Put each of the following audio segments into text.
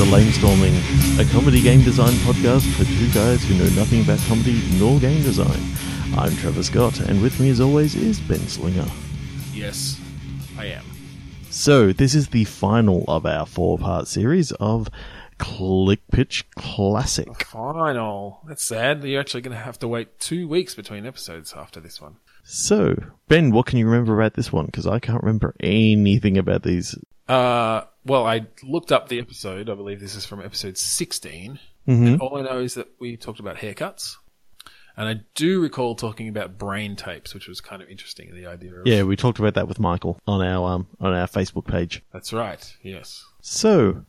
To Lamestorming, a comedy game design podcast for two guys who know nothing about comedy nor game design. I'm Trevor Scott, and with me as always is Ben Slinger. Yes, I am. So, this is the final of our four part series of Click Pitch Classic. Final. That's sad. You're actually going to have to wait two weeks between episodes after this one. So, Ben, what can you remember about this one? Because I can't remember anything about these. Uh, well, I looked up the episode. I believe this is from episode 16. Mhm. All I know is that we talked about haircuts. And I do recall talking about brain tapes, which was kind of interesting. The idea of Yeah, we talked about that with Michael on our um, on our Facebook page. that's right. Yes. So,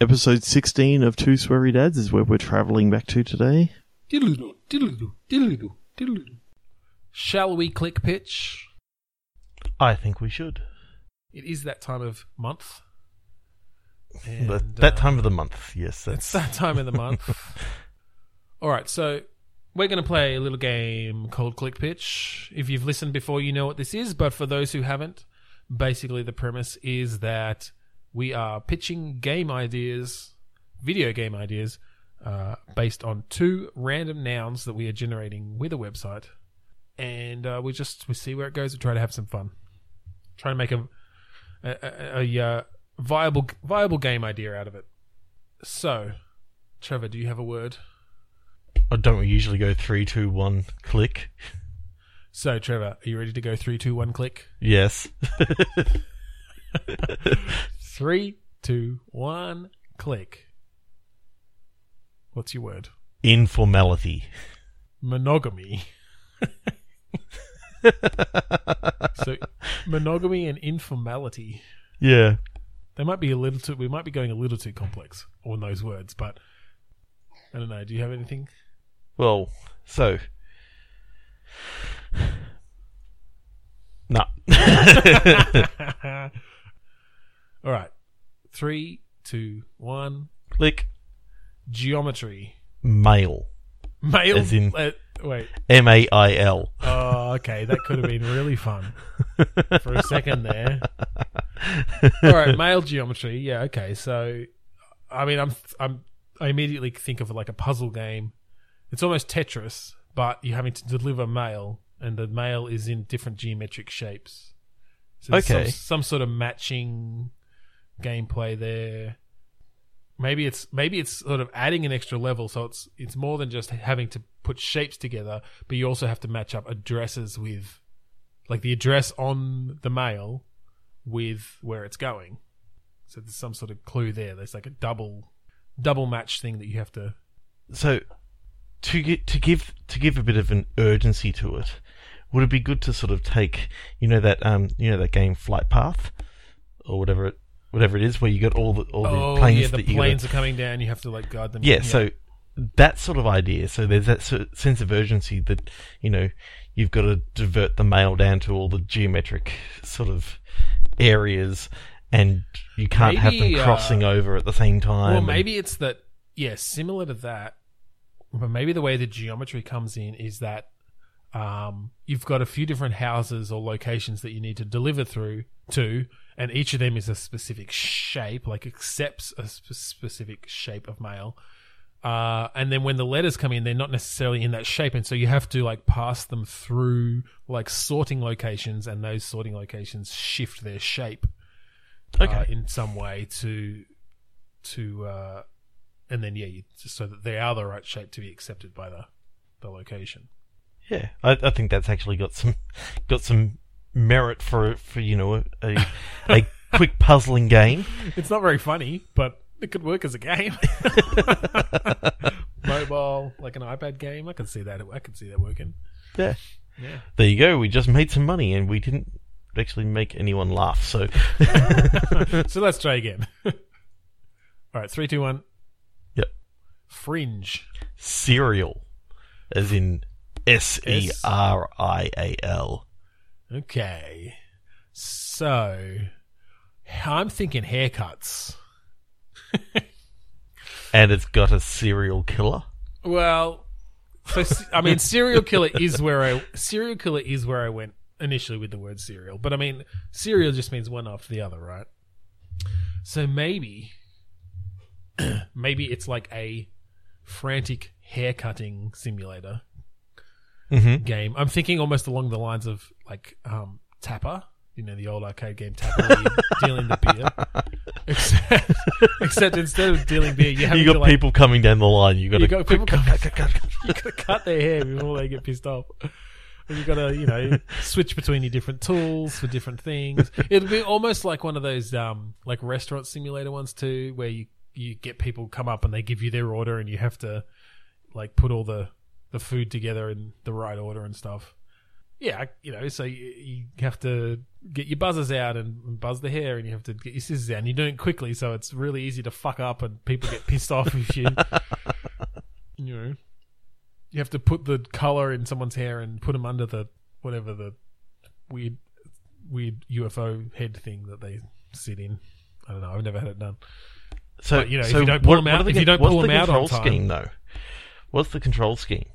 episode 16 of Two Sweary Dads is where we're traveling back to today. Diddle-doo, diddle-doo, diddle-doo, diddle-doo. Shall we click pitch? I think we should. It is that time of month. that And, that uh, time of the month, yes. It's that time of the month. All right, so we're going to play a little game called Click Pitch. If you've listened before, you know what this is, but for those who haven't, basically the premise is that we are pitching game ideas, video game ideas, uh, based on two random nouns that we are generating with a website, and uh, we just we see where it goes. We try to have some fun, try to make a a, a, a uh, viable viable game idea out of it. So, Trevor, do you have a word? I don't usually go three, two, one, click? So, Trevor, are you ready to go three, two, one, click? Yes. Three, two, one, click. What's your word? Informality. Monogamy. so, monogamy and informality. Yeah. They might be a little too. We might be going a little too complex on those words, but I don't know. Do you have anything? Well, so. No. All right. Three, two, one. click. Geometry. Male. Male. As in- uh, wait. M A I L. Oh, okay. That could have been really fun for a second there. All right, male geometry. Yeah, okay. So, I mean, I'm I'm I immediately think of like a puzzle game. It's almost Tetris, but you're having to deliver mail, and the mail is in different geometric shapes. So Okay. some, some sort of matching gameplay there. Maybe it's maybe it's sort of adding an extra level, so it's it's more than just having to put shapes together, but you also have to match up addresses with, like the address on the mail, with where it's going. So there's some sort of clue there. There's like a double double match thing that you have to. So, to get to give to give a bit of an urgency to it, would it be good to sort of take you know that um you know that game Flight Path, or whatever it whatever it is where you got all the all the Oh planes yeah, the that you planes gotta, are coming down. You have to like guide them. yeah, so that sort of idea. So there's that sort of sense of urgency that you know you've got to divert the mail down to all the geometric sort of areas, and you can't have Maybe, them uh, crossing over at the same time. Well, and- maybe it's that. Yeah, similar to that. But maybe the way the geometry comes in is that um, you've got a few different houses or locations that you need to deliver through to, and each of them is a specific shape, like accepts a sp- specific shape of mail. Uh, and then when the letters come in, they're not necessarily in that shape, and so you have to like pass them through like sorting locations, and those sorting locations shift their shape Okay. uh, in some way to to uh, and then yeah, you, so that they are the right shape to be accepted by the the location. Yeah, I, I think that's actually got some got some merit for for you know a a, a quick puzzling game. It's not very funny, but it could work as a game. Mobile, like an iPad game, I can see that. I can see that working. Yeah, Yeah. there you go. We just made some money and we didn't actually make anyone laugh. So so let's try again. All right, three, two, one. Yep. Fringe. cereal, as in S E R I A L. Okay. So I'm thinking haircuts. And it's got a serial killer. Well, so I mean, serial killer is where I serial killer is where I went initially with the word serial, but I mean, serial just means one after the other, right? So maybe maybe it's like a frantic hair cutting simulator hmm game. I'm thinking almost along the lines of like um, Tapper, you know, the old arcade game Tapper, you're dealing the beer. Except, except instead of dealing beer, you have You to got like, people coming down the line. You got you to got people come, you gotta cut their hair before they get pissed off. And you gotta, you know, switch between your different tools for different things. It'll be almost like one of those um like restaurant simulator ones too, where you you get people come up and they give you their order and you have to like put all the the food together in the right order and stuff. Yeah, you know, so you, you have to get your buzzers out and buzz the hair, and you have to get your scissors out, and you're doing it quickly, so it's really easy to fuck up, and people get pissed off if you, you know, you have to put the color in someone's hair and put them under the whatever the weird, weird UFO head thing that they sit in. I don't know. I've never had it done. So But, you know, if you don't pull what- them out- the if you don't pull the them out on control time- scheme though? What's the control scheme?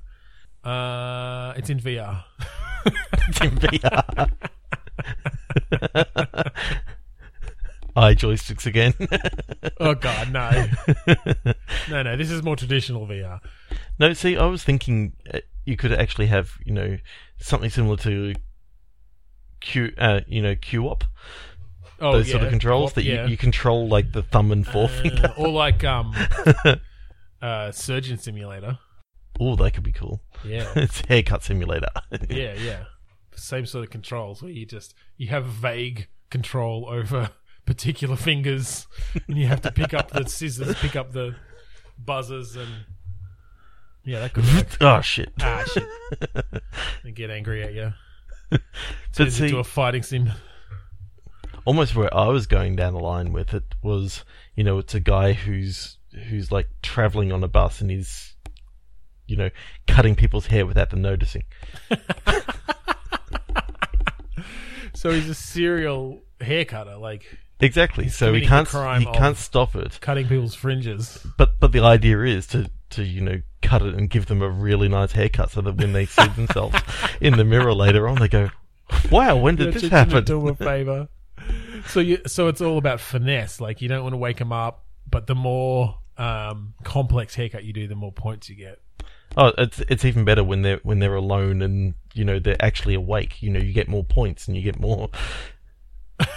Uh, it's in VR. It's in VR. Eye joysticks again. Oh God, no, no, no. This is more traditional VR. no, see, I was thinking uh, you could actually have, you know, something similar to Q, uh, you know, QWOP. Oh, those sort of controls that yeah. you, you control like the thumb and forefinger. Uh, or like um, uh, surgeon simulator. Oh, that could be cool. Yeah, it's haircut simulator. yeah, yeah. Same sort of controls where you just you have vague control over particular fingers, and you have to pick up the scissors, pick up the buzzers, and yeah, that could work. oh shit! ah, shit. And get angry at you. Turns see, into a fighting sim. almost where I was going down the line with it was, you know, it's a guy who's who's like traveling on a bus and he's, you know, cutting people's hair without them noticing. So he's a serial hair cutter, like Exactly. so he can't crime he can't stop it. cutting people's fringes. But but the idea is to to you know cut it and give them a really nice haircut so that when they see themselves in the mirror later on they go, wow, when did You're this happen? 'em a favor. So you, so it's all about finesse. Like you don't want to wake them up, but the more um, complex haircut you do, the more points you get. Oh, it's it's even better when they're when they're alone and you know they're actually awake. You know, you get more points and you get more.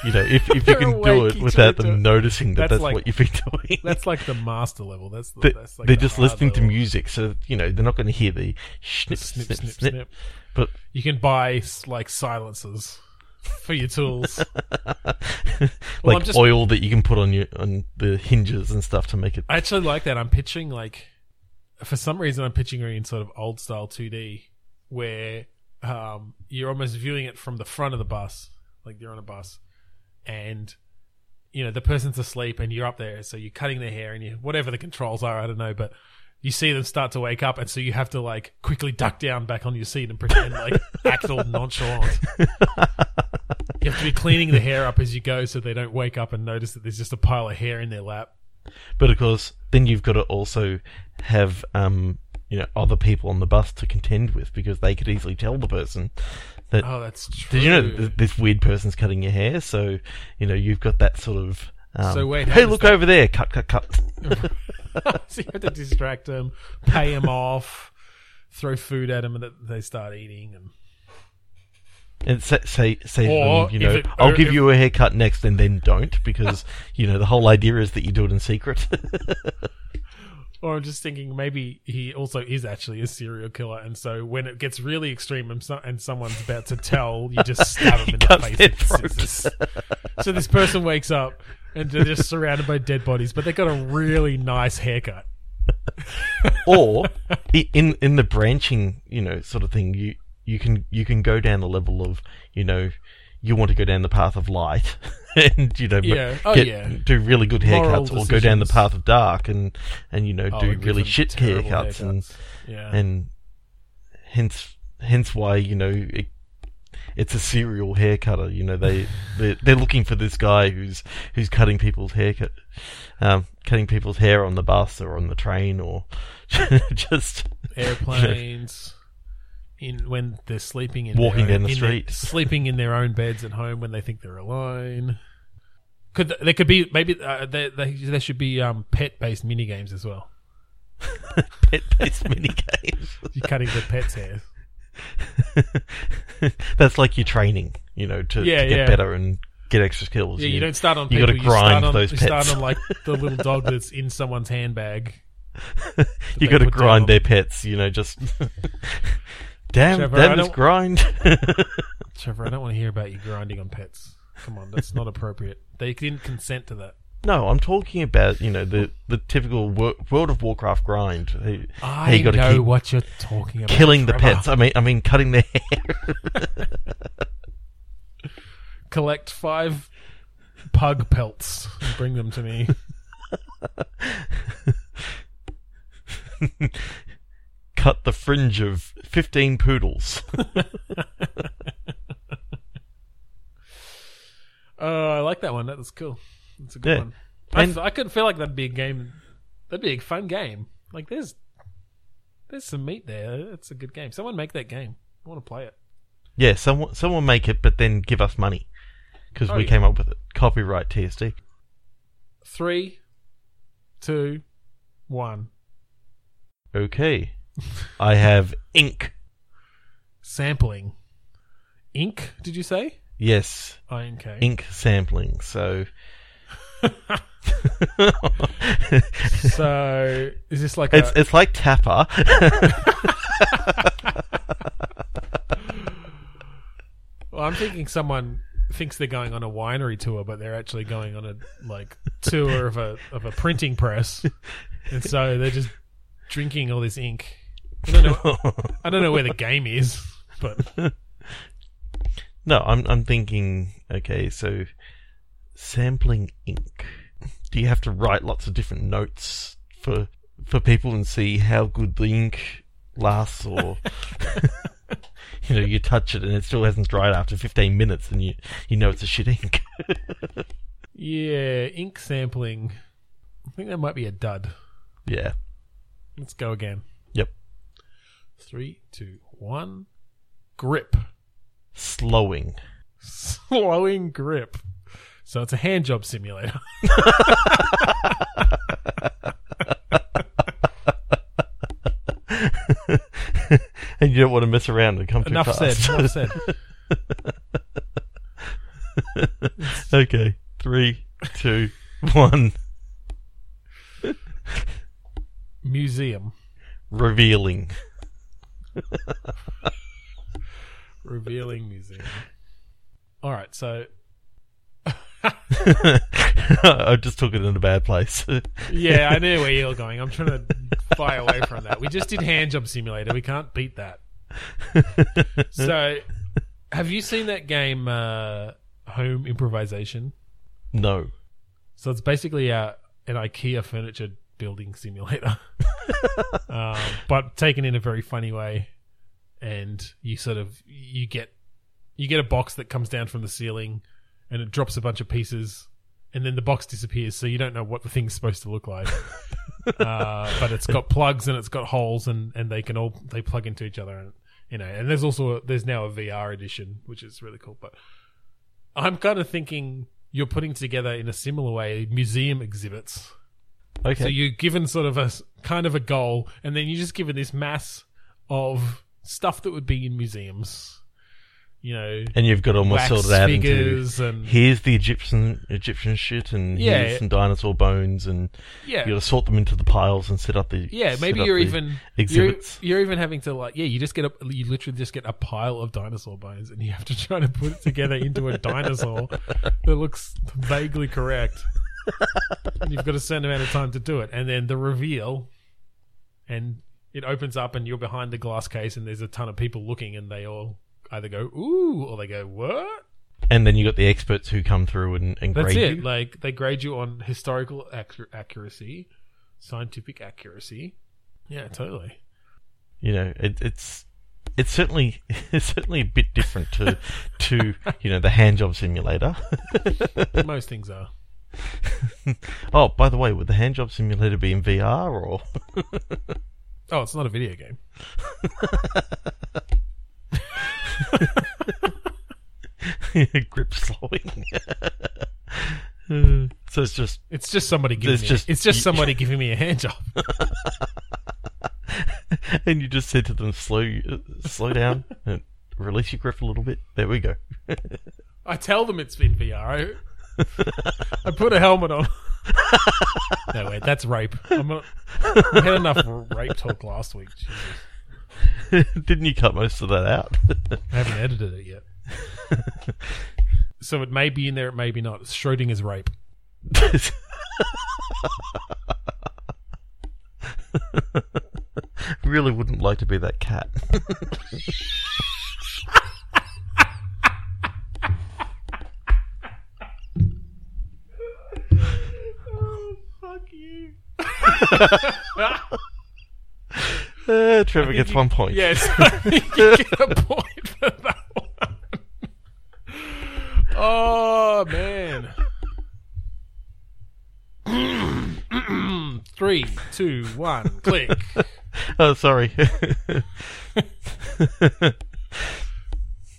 You know, if if you They're can do awake, it without try to- them noticing that That's that's like- what you've been doing. That's like the master level. That's the, They- that's like they're the just hard listening to music, so you know they're not going to hear the snip, Snip, snip, snip, snip, snip. But You can buy like silencers for your tools. like I'm just- oil that you can put on your on the hinges and stuff to make it. I actually like that. I'm pitching like, for some reason, I'm pitching it in sort of old style 2D, where um, you're almost viewing it from the front of the bus, like you're on a bus, and you know the person's asleep and you're up there, so you're cutting their hair and you whatever the controls are, I don't know, but you see them start to wake up, and so you have to like quickly duck down back on your seat and pretend like act all nonchalant. You have to be cleaning the hair up as you go, so they don't wake up and notice that there's just a pile of hair in their lap. But of course, then you've got to also have um you know other people on the bus to contend with because they could easily tell the person that Oh, that's true. Did you know th- this weird person's cutting your hair? So you know you've got that sort of. Um, So wait, hey, look that- over there! Cut, cut, cut. so you have to distract them, pay them off, throw food at them, and they start eating. And and say say, say Or them, you know, it- I'll give if- you a haircut next, and then don't because you know the whole idea is that you do it in secret. or I'm just thinking maybe he also is actually a serial killer, and so when it gets really extreme and, so, and someone's about to tell, you just stab him in the face. their with throat. scissors. so this person wakes up and they're just surrounded by dead bodies, but they got a really nice haircut. or in in the branching, you know, sort of thing, you you can you can go down the level of you know. You want to go down the path of light, and you know, Yeah. Oh, yeah. do really good haircuts, or go down the path of dark, and and you know, Oh, do really shit terrible haircuts, and haircuts. yeah. and hence hence why you know it, it's a serial hair cutter. You know they they're, they're looking for this guy who's who's cutting people's hair, cut- um, cutting people's hair on the bus or on the train or just airplanes in when they're sleeping in Walking their down the in their- street. sleeping in their own beds at home when they think they're alone Could there could be maybe uh, there, there there should be um, pet based mini games as well. Pet-based mini games. You're cutting the pet's hair. That's like your training, you know, to, Yeah, to get yeah. better and get extra skills. Yeah, you don't start on you people. gotta you grind start on, those you start pets. on like the little dog that's in someone's handbag. you got to put grind their pets. You know, just damn, Trevor, I damn this grind. Trevor, I don't want to hear about you grinding on pets. Come on, that's not appropriate. They didn't consent to that. no, I'm talking about you know the the typical Wor- World of Warcraft grind. Hey, I hey, you know keep what you're talking about. killing the pets. I mean, I mean, cutting their hair. Collect five pug pelts and bring them to me. Cut the fringe of fifteen poodles. Oh, I like that one. That was cool. That's a good Yeah. one. I, And- f- I could feel like that'd be a game. That'd be a fun game. Like there's there's some meat there. It's a good game. Someone make that game. I want to play it. yeah, someone someone make it, but then give us money because Oh, we yeah. came up with it. Copyright TSD. Three, two, one. Okay, I have ink. Sampling. Ink? Did you say? Yes, I N K. ink sampling. So. So is this like It's a, it's like Tapper. Well, I'm thinking someone thinks they're going on a winery tour, but they're actually going on a like tour of a of a printing press, and so they're just drinking all this ink. I don't know. I don't know where the game is, but no, I'm I'm thinking. Okay, so sampling ink. Do you have to write lots of different notes for for people and see how good the ink lasts, or you know, you touch it and it still hasn't dried after 15 minutes, and you you know it's a shit ink. yeah, ink sampling. I think that might be a dud. yeah. Let's go again. Three, two, one. Grip. Slowing. Slowing grip. So it's a hand job simulator. and you don't want to mess around and come too enough said. Enough said. okay, three, two, one. Museum. Revealing. Revealing museum. All right, so I just took it in a bad place. yeah, I knew where you're going. I'm trying to fly away from that. We just did hand job simulator. We can't beat that. So, have you seen that game, uh, Home Improvisation? no. So it's basically a, an IKEA furniture building simulator, um, but taken in a very funny way. And you sort of you get you get a box that comes down from the ceiling, and it drops a bunch of pieces, and then the box disappears, so you don't know what the thing's supposed to look like. uh, but it's got plugs and it's got holes, and, and they can all they plug into each other, and you know. And there's also a, there's now a VR edition, which is really cool. But I'm kind of thinking you're putting together in a similar way museum exhibits. Okay. So you're given sort of a kind of a goal, and then you're just given this mass of stuff that would be in museums. You know, and you've got almost wax sorted out into and here's the Egyptian Egyptian shit, and Yeah. here's some dinosaur bones, and yeah, you got to sort them into the piles and set up the yeah. Maybe you're even exhibits. You're, you're even having to like, yeah. You just get a, you literally just get a pile of dinosaur bones, and you have to try to put it together into a dinosaur that looks vaguely correct. you've got a certain amount of time to do it, and then the reveal, and it opens up, and you're behind the glass case, and there's a ton of people looking, and they all either go ooh or they go what. And then you got the experts who come through and, and That's grade it. you. Like they grade you on historical accu- accuracy, scientific accuracy. Yeah, totally. you know, it, it's it's certainly it's certainly a bit different to to you know the hand job simulator. Most things are. oh, by the way, would the hand job simulator be in VR or? Oh, it's not a video game. grip slowing. so it's just It's just somebody giving me. just- it's just you- somebody giving me a hand job. and you just said to them, slow, slow down, and release your grip a little bit. There we go. I tell them it's been VR. I, put a helmet on. no wait, that's rape. I'm not, we had enough rape talk last week. Jesus. Didn't you cut most of that out? I haven't edited it yet. so it may be in there, it may be not. Schrodinger's rape. really wouldn't like to be that cat. Oh, fuck you. Uh, Trevor gets one point. Yes, you get a point for that one. Oh man. Three, two, one, click. Oh, sorry.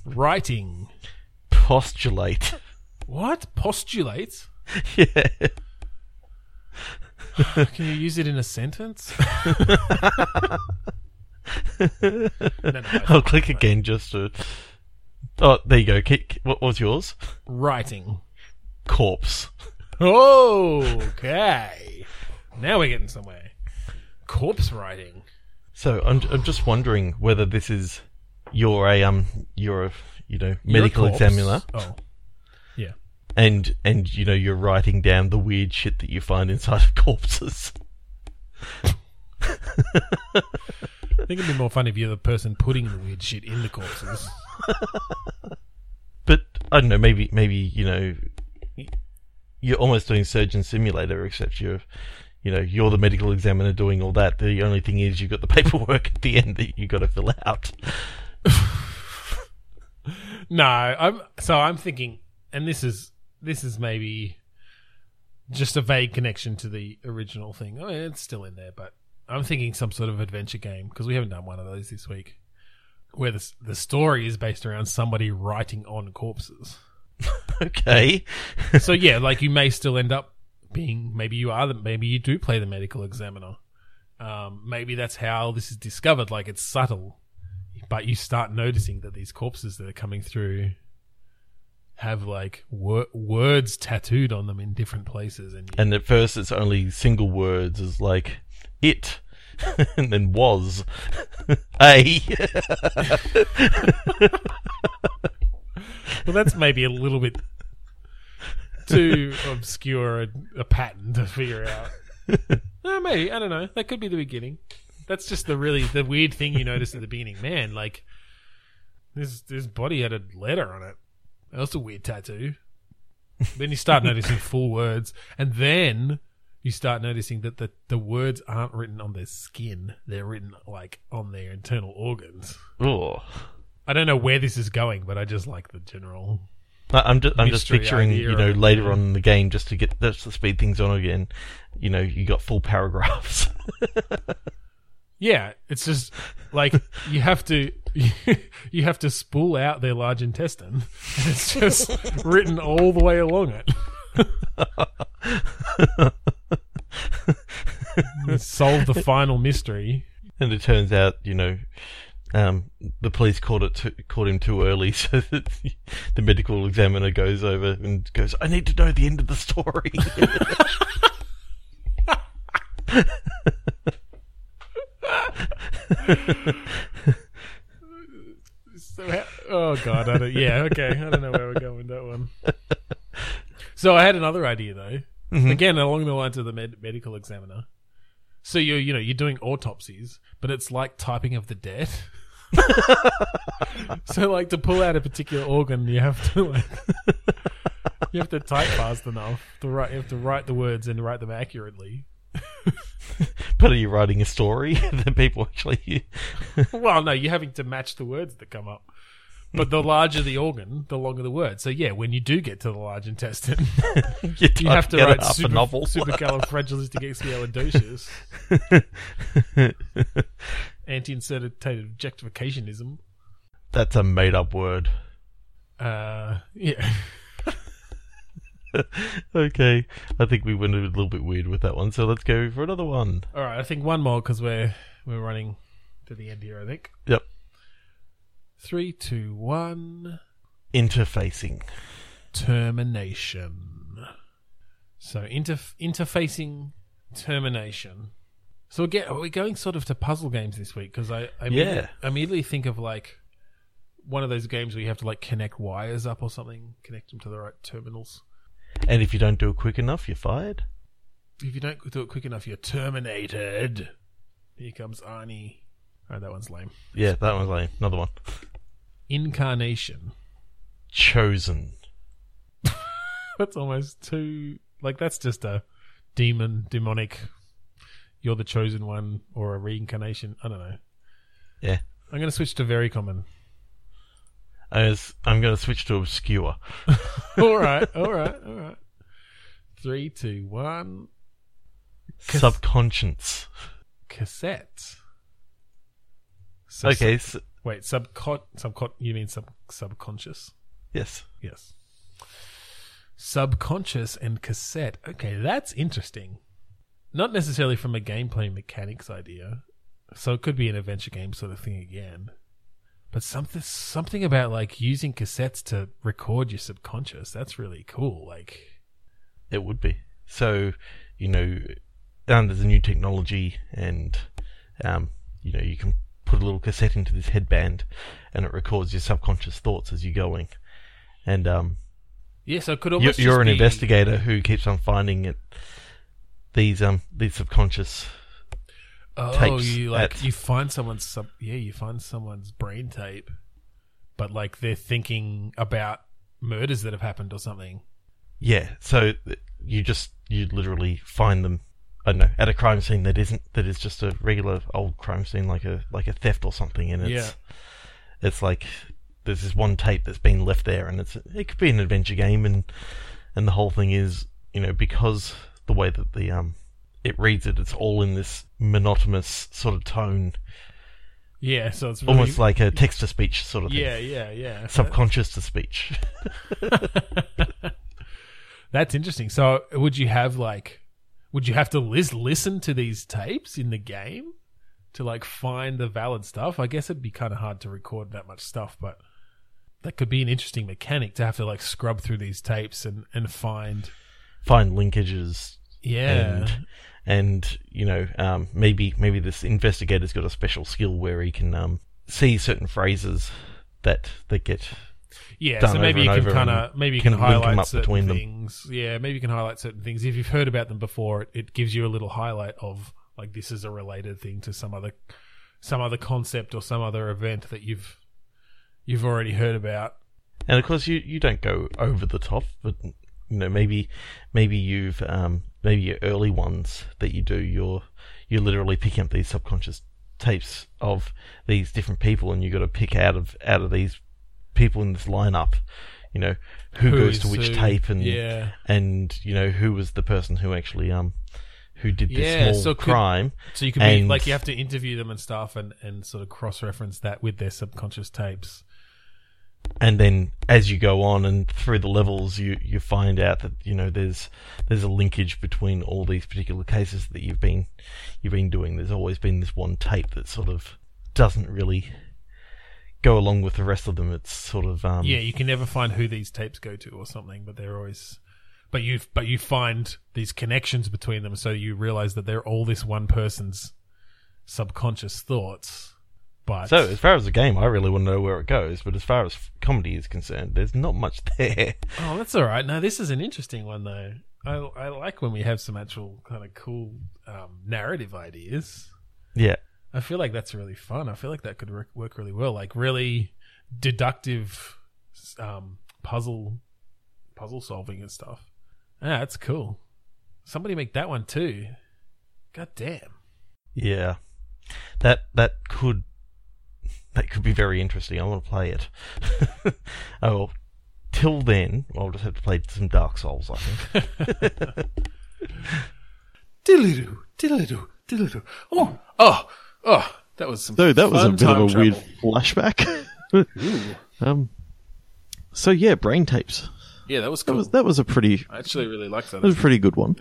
Writing. Postulate. What? Postulate? Yeah. Can you use it in a sentence? no, no, I'll click again just to. Oh, there you go. Kick. What was yours? Writing. Corpse. Oh okay. Now we're getting somewhere. Corpse writing. So I'm I'm just wondering whether this is you're a um you're a you know medical examiner Oh. Yeah. And and you know you're writing down the weird shit that you find inside of corpses. I think it'd be more fun if you're the person putting the weird shit in the corpses. But I don't know. Maybe maybe you know you're almost doing surgeon simulator, except you're you know you're the medical examiner doing all that. The only thing is you've got the paperwork at the end that you've got to fill out. No, I'm so I'm thinking, and this is this is maybe just a vague connection to the original thing. I mean, it's still in there, but I'm thinking some sort of adventure game because we haven't done one of those this week, where the the story is based around somebody writing on corpses. Okay. so yeah, like you may still end up being maybe you are the maybe you do play the medical examiner. Um, maybe that's how this is discovered. Like it's subtle, but you start noticing that these corpses that are coming through have like wor- words tattooed on them in different places, and, And at first it's only single words as like it and then was a well, that's maybe a little bit too obscure a, a pattern to figure out. No, uh, maybe I don't know. That could be the beginning. That's just the really the weird thing you notice at the beginning. Man, like this this body had a letter on it. That's a weird tattoo. then you start noticing full words, and then you start noticing that the the words aren't written on their skin; they're written like on their internal organs. oh. I don't know where this is going, but I just like the general. I'm just, I'm just picturing, you know, later on in the game, just to get just to speed things on again. You know, you got full paragraphs. Yeah, it's just like you have to you have to spool out their large intestine. And it's just written all the way along it. Solve the final mystery. and it turns out, you know, um, the police caught it too, caught him too early, so that the medical examiner goes over and goes, "I need to know the end of the story." So oh god, I don't, yeah, okay, I don't know where we're going with that one. So I had another idea though. Mm-hmm. Again, along the lines of the med- medical examiner. So you're, you know, you're doing autopsies, but it's like typing of the dead. so like to pull out a particular organ, you have to like you have to type fast enough to write. You have to write the words and write them accurately. But are you writing a story that people actually? Well, no, you're having to match the words that come up. But the larger the organ, the longer the word. So yeah, when you do get to the large intestine, you, you have to write super, a novel. supercalifragilisticexpialidocious. Anti-insertative objectificationism. That's a made-up word. Uh, yeah. okay, I think we went a little bit weird with that one, so let's go for another one. All right, I think one more because we're we're running to the end here. I think Yep. three, two, one. Interfacing. Termination. So interf- interfacing termination. So again, we're going sort of to puzzle games this week because I, I immediately, Yeah. I immediately think of like one of those games where you have to like connect wires up or something, connect them to the right terminals. And if you don't do it quick enough, you're fired. If you don't do it quick enough, you're terminated. Here comes Arnie. Oh, that one's lame. Yeah, that one's lame. Another one. Incarnation. Chosen. That's almost too like that's just a demon, demonic. You're the chosen one, or a reincarnation. I don't know. Yeah. I'm going to switch to very common. As I'm going to switch to obscure. all right, all right, all right. Three, two, one. Cas- Subconscious. Cassette. So- Okay, so, wait, subcon, subcon. You mean sub subconscious? yes. Yes. Subconscious and cassette. Okay, that's interesting. Not necessarily from a gameplay mechanics idea. So it could be an adventure game sort of thing again. But something something about like using cassettes to record your subconscious, that's really cool. Like It would be. So, you know, um, there's a new technology, and um, you know, you can put a little cassette into this headband, and it records your subconscious thoughts as you're going. And um, Yeah, so it could you're, almost you're just an be- investigator who keeps on finding it. These um these subconscious. Oh, you like at- you find someone's sub yeah, you find someone's brain tape, but like they're thinking about murders that have happened or something. Yeah, so you just you literally find them. I don't know at a crime scene that isn't that is just a regular old crime scene like a like a theft or something, and it's Yeah. it's like there's this one tape that's been left there, and it's it could be an adventure game, and and the whole thing is you know because the way that the um it reads it, it's all in this monotonous sort of tone, Yeah, so it's really, almost like a text to speech sort of thing. yeah, yeah, yeah. Subconscious to speech. That's interesting. So, would you have like, would you have to lis- listen to these tapes in the game to like find the valid stuff? I guess it'd be kind of hard to record that much stuff, but that could be an interesting mechanic to have to like scrub through these tapes and and find. Find linkages Yeah, and and you know um, maybe maybe this investigator's got a special skill where he can um, see certain phrases that that get yeah. So maybe you over can kind of maybe you can can, link 'em highlight up certain between them. Yeah, maybe you can highlight certain things if you've heard about them before. It, it gives you a little highlight of like this is a related thing to some other some other concept or some other event that you've you've already heard about. and of course you, you don't go over the top but you know maybe maybe you've um, maybe your early ones that you do you're you're literally picking up these subconscious tapes of these different people and you've got to pick out of out of these people in this lineup you know who, goes to which who. tape and yeah, and you know who was the person who actually um who did this Yeah, small so could- crime so you can be like you have to interview them and stuff and and sort of cross reference that with their subconscious tapes. And then as you go on and through the levels you you find out that you know there's there's a linkage between all these particular cases that you've been you've been doing there's always been this one tape that sort of doesn't really go along with the rest of them it's sort of um yeah, you can never find who these tapes go to or something, but they're always. But you but you find these connections between them, so you realize that they're all this one person's subconscious thoughts. But so as far as the game I really want to know where it goes but as far as comedy is concerned there's not much there oh, that's all right. No, this is an interesting one though. I I like when we have some actual kind of cool um, narrative ideas. yeah I feel like that's really fun. I feel like that could work, work really well. Like really deductive um, puzzle puzzle solving and stuff. Yeah, that's cool. Somebody make that one too. God damn. Yeah, that that could that could be very interesting. I want to play it. oh, well, till then, I'll just have to play some Dark Souls. I think. Diddly-doo, diddly-doo, diddly-doo. Oh, oh, oh, that was some. So that was a bit of a travel. weird flashback. um, so yeah, brain tapes. Yeah, that was That cool. was that was a pretty I actually really liked that. that was a pretty good one.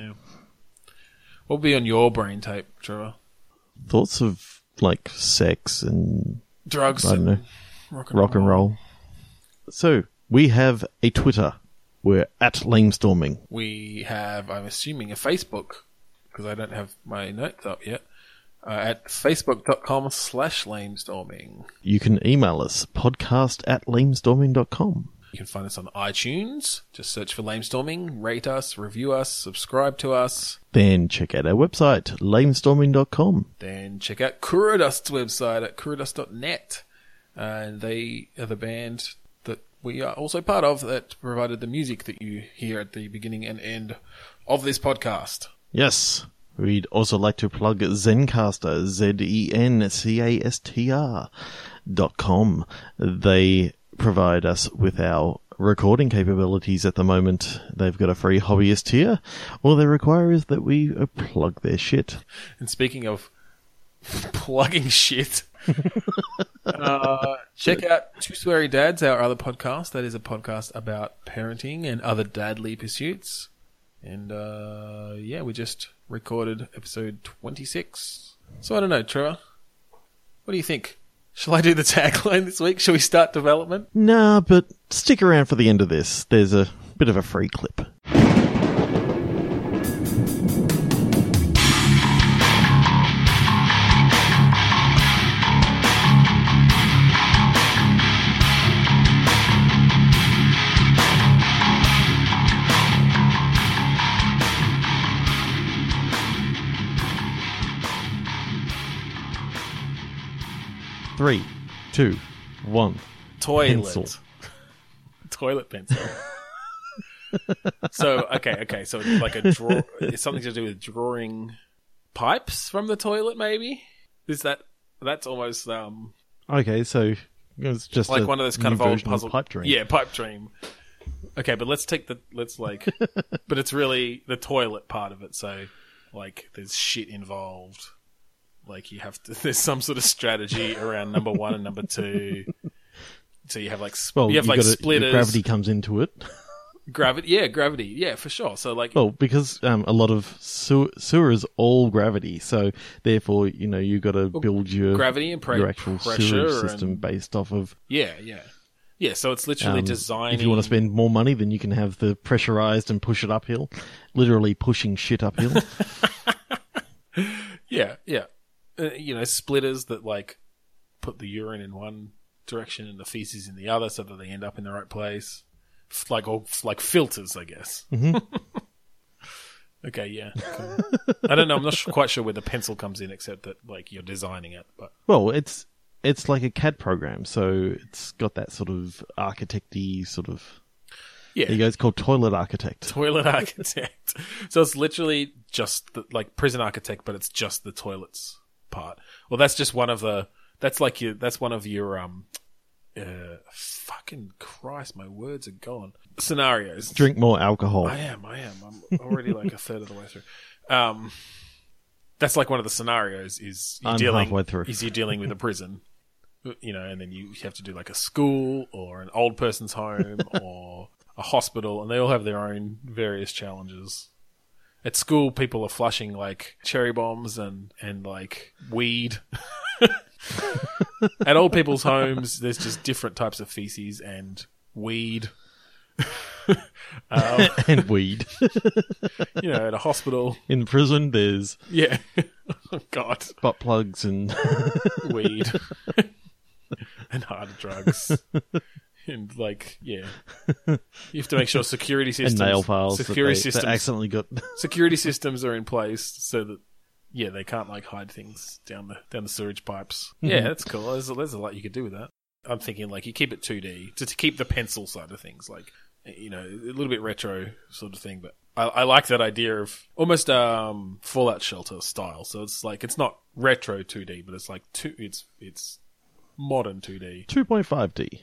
What would be on your brain tape, Trevor? Thoughts of like sex and Drugs. I don't know and rock and rock and roll. So we have a Twitter. We're at Lamestorming. We have, I'm assuming, a Facebook because I don't have my notes up yet. Uh, at facebook.com slash lamestorming. You can email us podcast at lamestorming.com. You can find us on iTunes. Just search for Lamestorming, rate us, review us, subscribe to us. Then check out our website, lamestorming.com. Then check out Kurodust's website at kurodust.net. And they are the band that we are also part of that provided the music that you hear at the beginning and end of this podcast. Yes. We'd also like to plug Zencastr, Z-E-N-C-A-S-T-R dot com. They provide us with our recording capabilities at the moment. They've got a free hobbyist tier. All they require is that we uh, plug their shit. And speaking of plugging shit, uh, check out Two Sweary Dads, our other podcast. That is a podcast about parenting and other dadly pursuits. And uh, yeah, we just recorded episode 26. So I don't know, Trevor. What do you think? Shall I do the tagline this week? Shall we start development? Nah, but stick around for the end of this. There's a bit of a free clip. Three, two, one. Toilet. Pencil. Toilet pencil. so okay, okay. So it's like a draw. It's something to do with drawing pipes from the toilet. Maybe is that? That's almost um Okay, so it's just like one of those kind of old puzzle pipe dream. Yeah, pipe dream. Okay, but let's take the let's like, but it's really the toilet part of it. So like, there's shit involved. Like you have to. There's some sort of strategy around number one and number two. So you have like sp- Well, you have like gotta- splitters, Gravity comes into it. gravity. Yeah, gravity. Yeah, for sure. So like, Well, because um, a lot of sewer, sewer is all gravity, so therefore, you know, you got to build your gravity and pre- your actual pressure sewerage system and- based off of. yeah, yeah, yeah. So it's literally um, designing. If you want to spend more money, then you can have the pressurized and push it uphill, literally pushing shit uphill. Yeah, yeah. Uh, you know, splitters that like put the urine in one direction and the feces in the other, so that they end up in the right place. F- Like all like filters, I guess. Mhm. okay, yeah. cool. I don't know. I'm not su- quite sure where the pencil comes in, except that like you're designing it. But well, it's it's like a CAD program, so it's got that sort of architecty sort of. yeah, There you go. It's called Toilet Architect. toilet architect. so it's literally just the, like prison architect, but it's just the toilets part. Well, that's just one of the. That's like your. That's one of your. Um. Uh. Fucking Christ, my words are gone. Scenarios. Drink more alcohol. I am. I am. I'm already like a third of the way through. Um. That's like one of the scenarios. Is you're I'm dealing. halfway through. Is you're dealing with a prison. You know, and then you have to do like a school or an old person's home or a hospital, and they all have their own various challenges. At school, people are flushing like cherry bombs and and like weed. At old people's homes, there's just different types of feces and weed. um, and weed. you know, at a hospital, In prison, there's yeah. oh God, butt plugs and weed and hard drugs. And like, yeah, you have to make sure security and systems, nail files that security they, systems, that accidentally got. security systems are in place so that yeah they can't like hide things down the down the sewage pipes. Yeah, that's cool. There's a, there's a lot you could do with that. I'm thinking like you keep it 2D to, to keep the pencil side of things, like you know a little bit retro sort of thing. But I, I like that idea of almost um Fallout Shelter style. So it's like it's not retro 2D, but it's like two. It's it's modern 2D. 2.5D.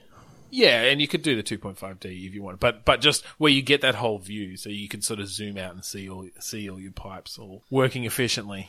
Yeah, and you could do the 2.5D if you want, but but just where you get that whole view, so you can sort of zoom out and see all see all your pipes all working efficiently.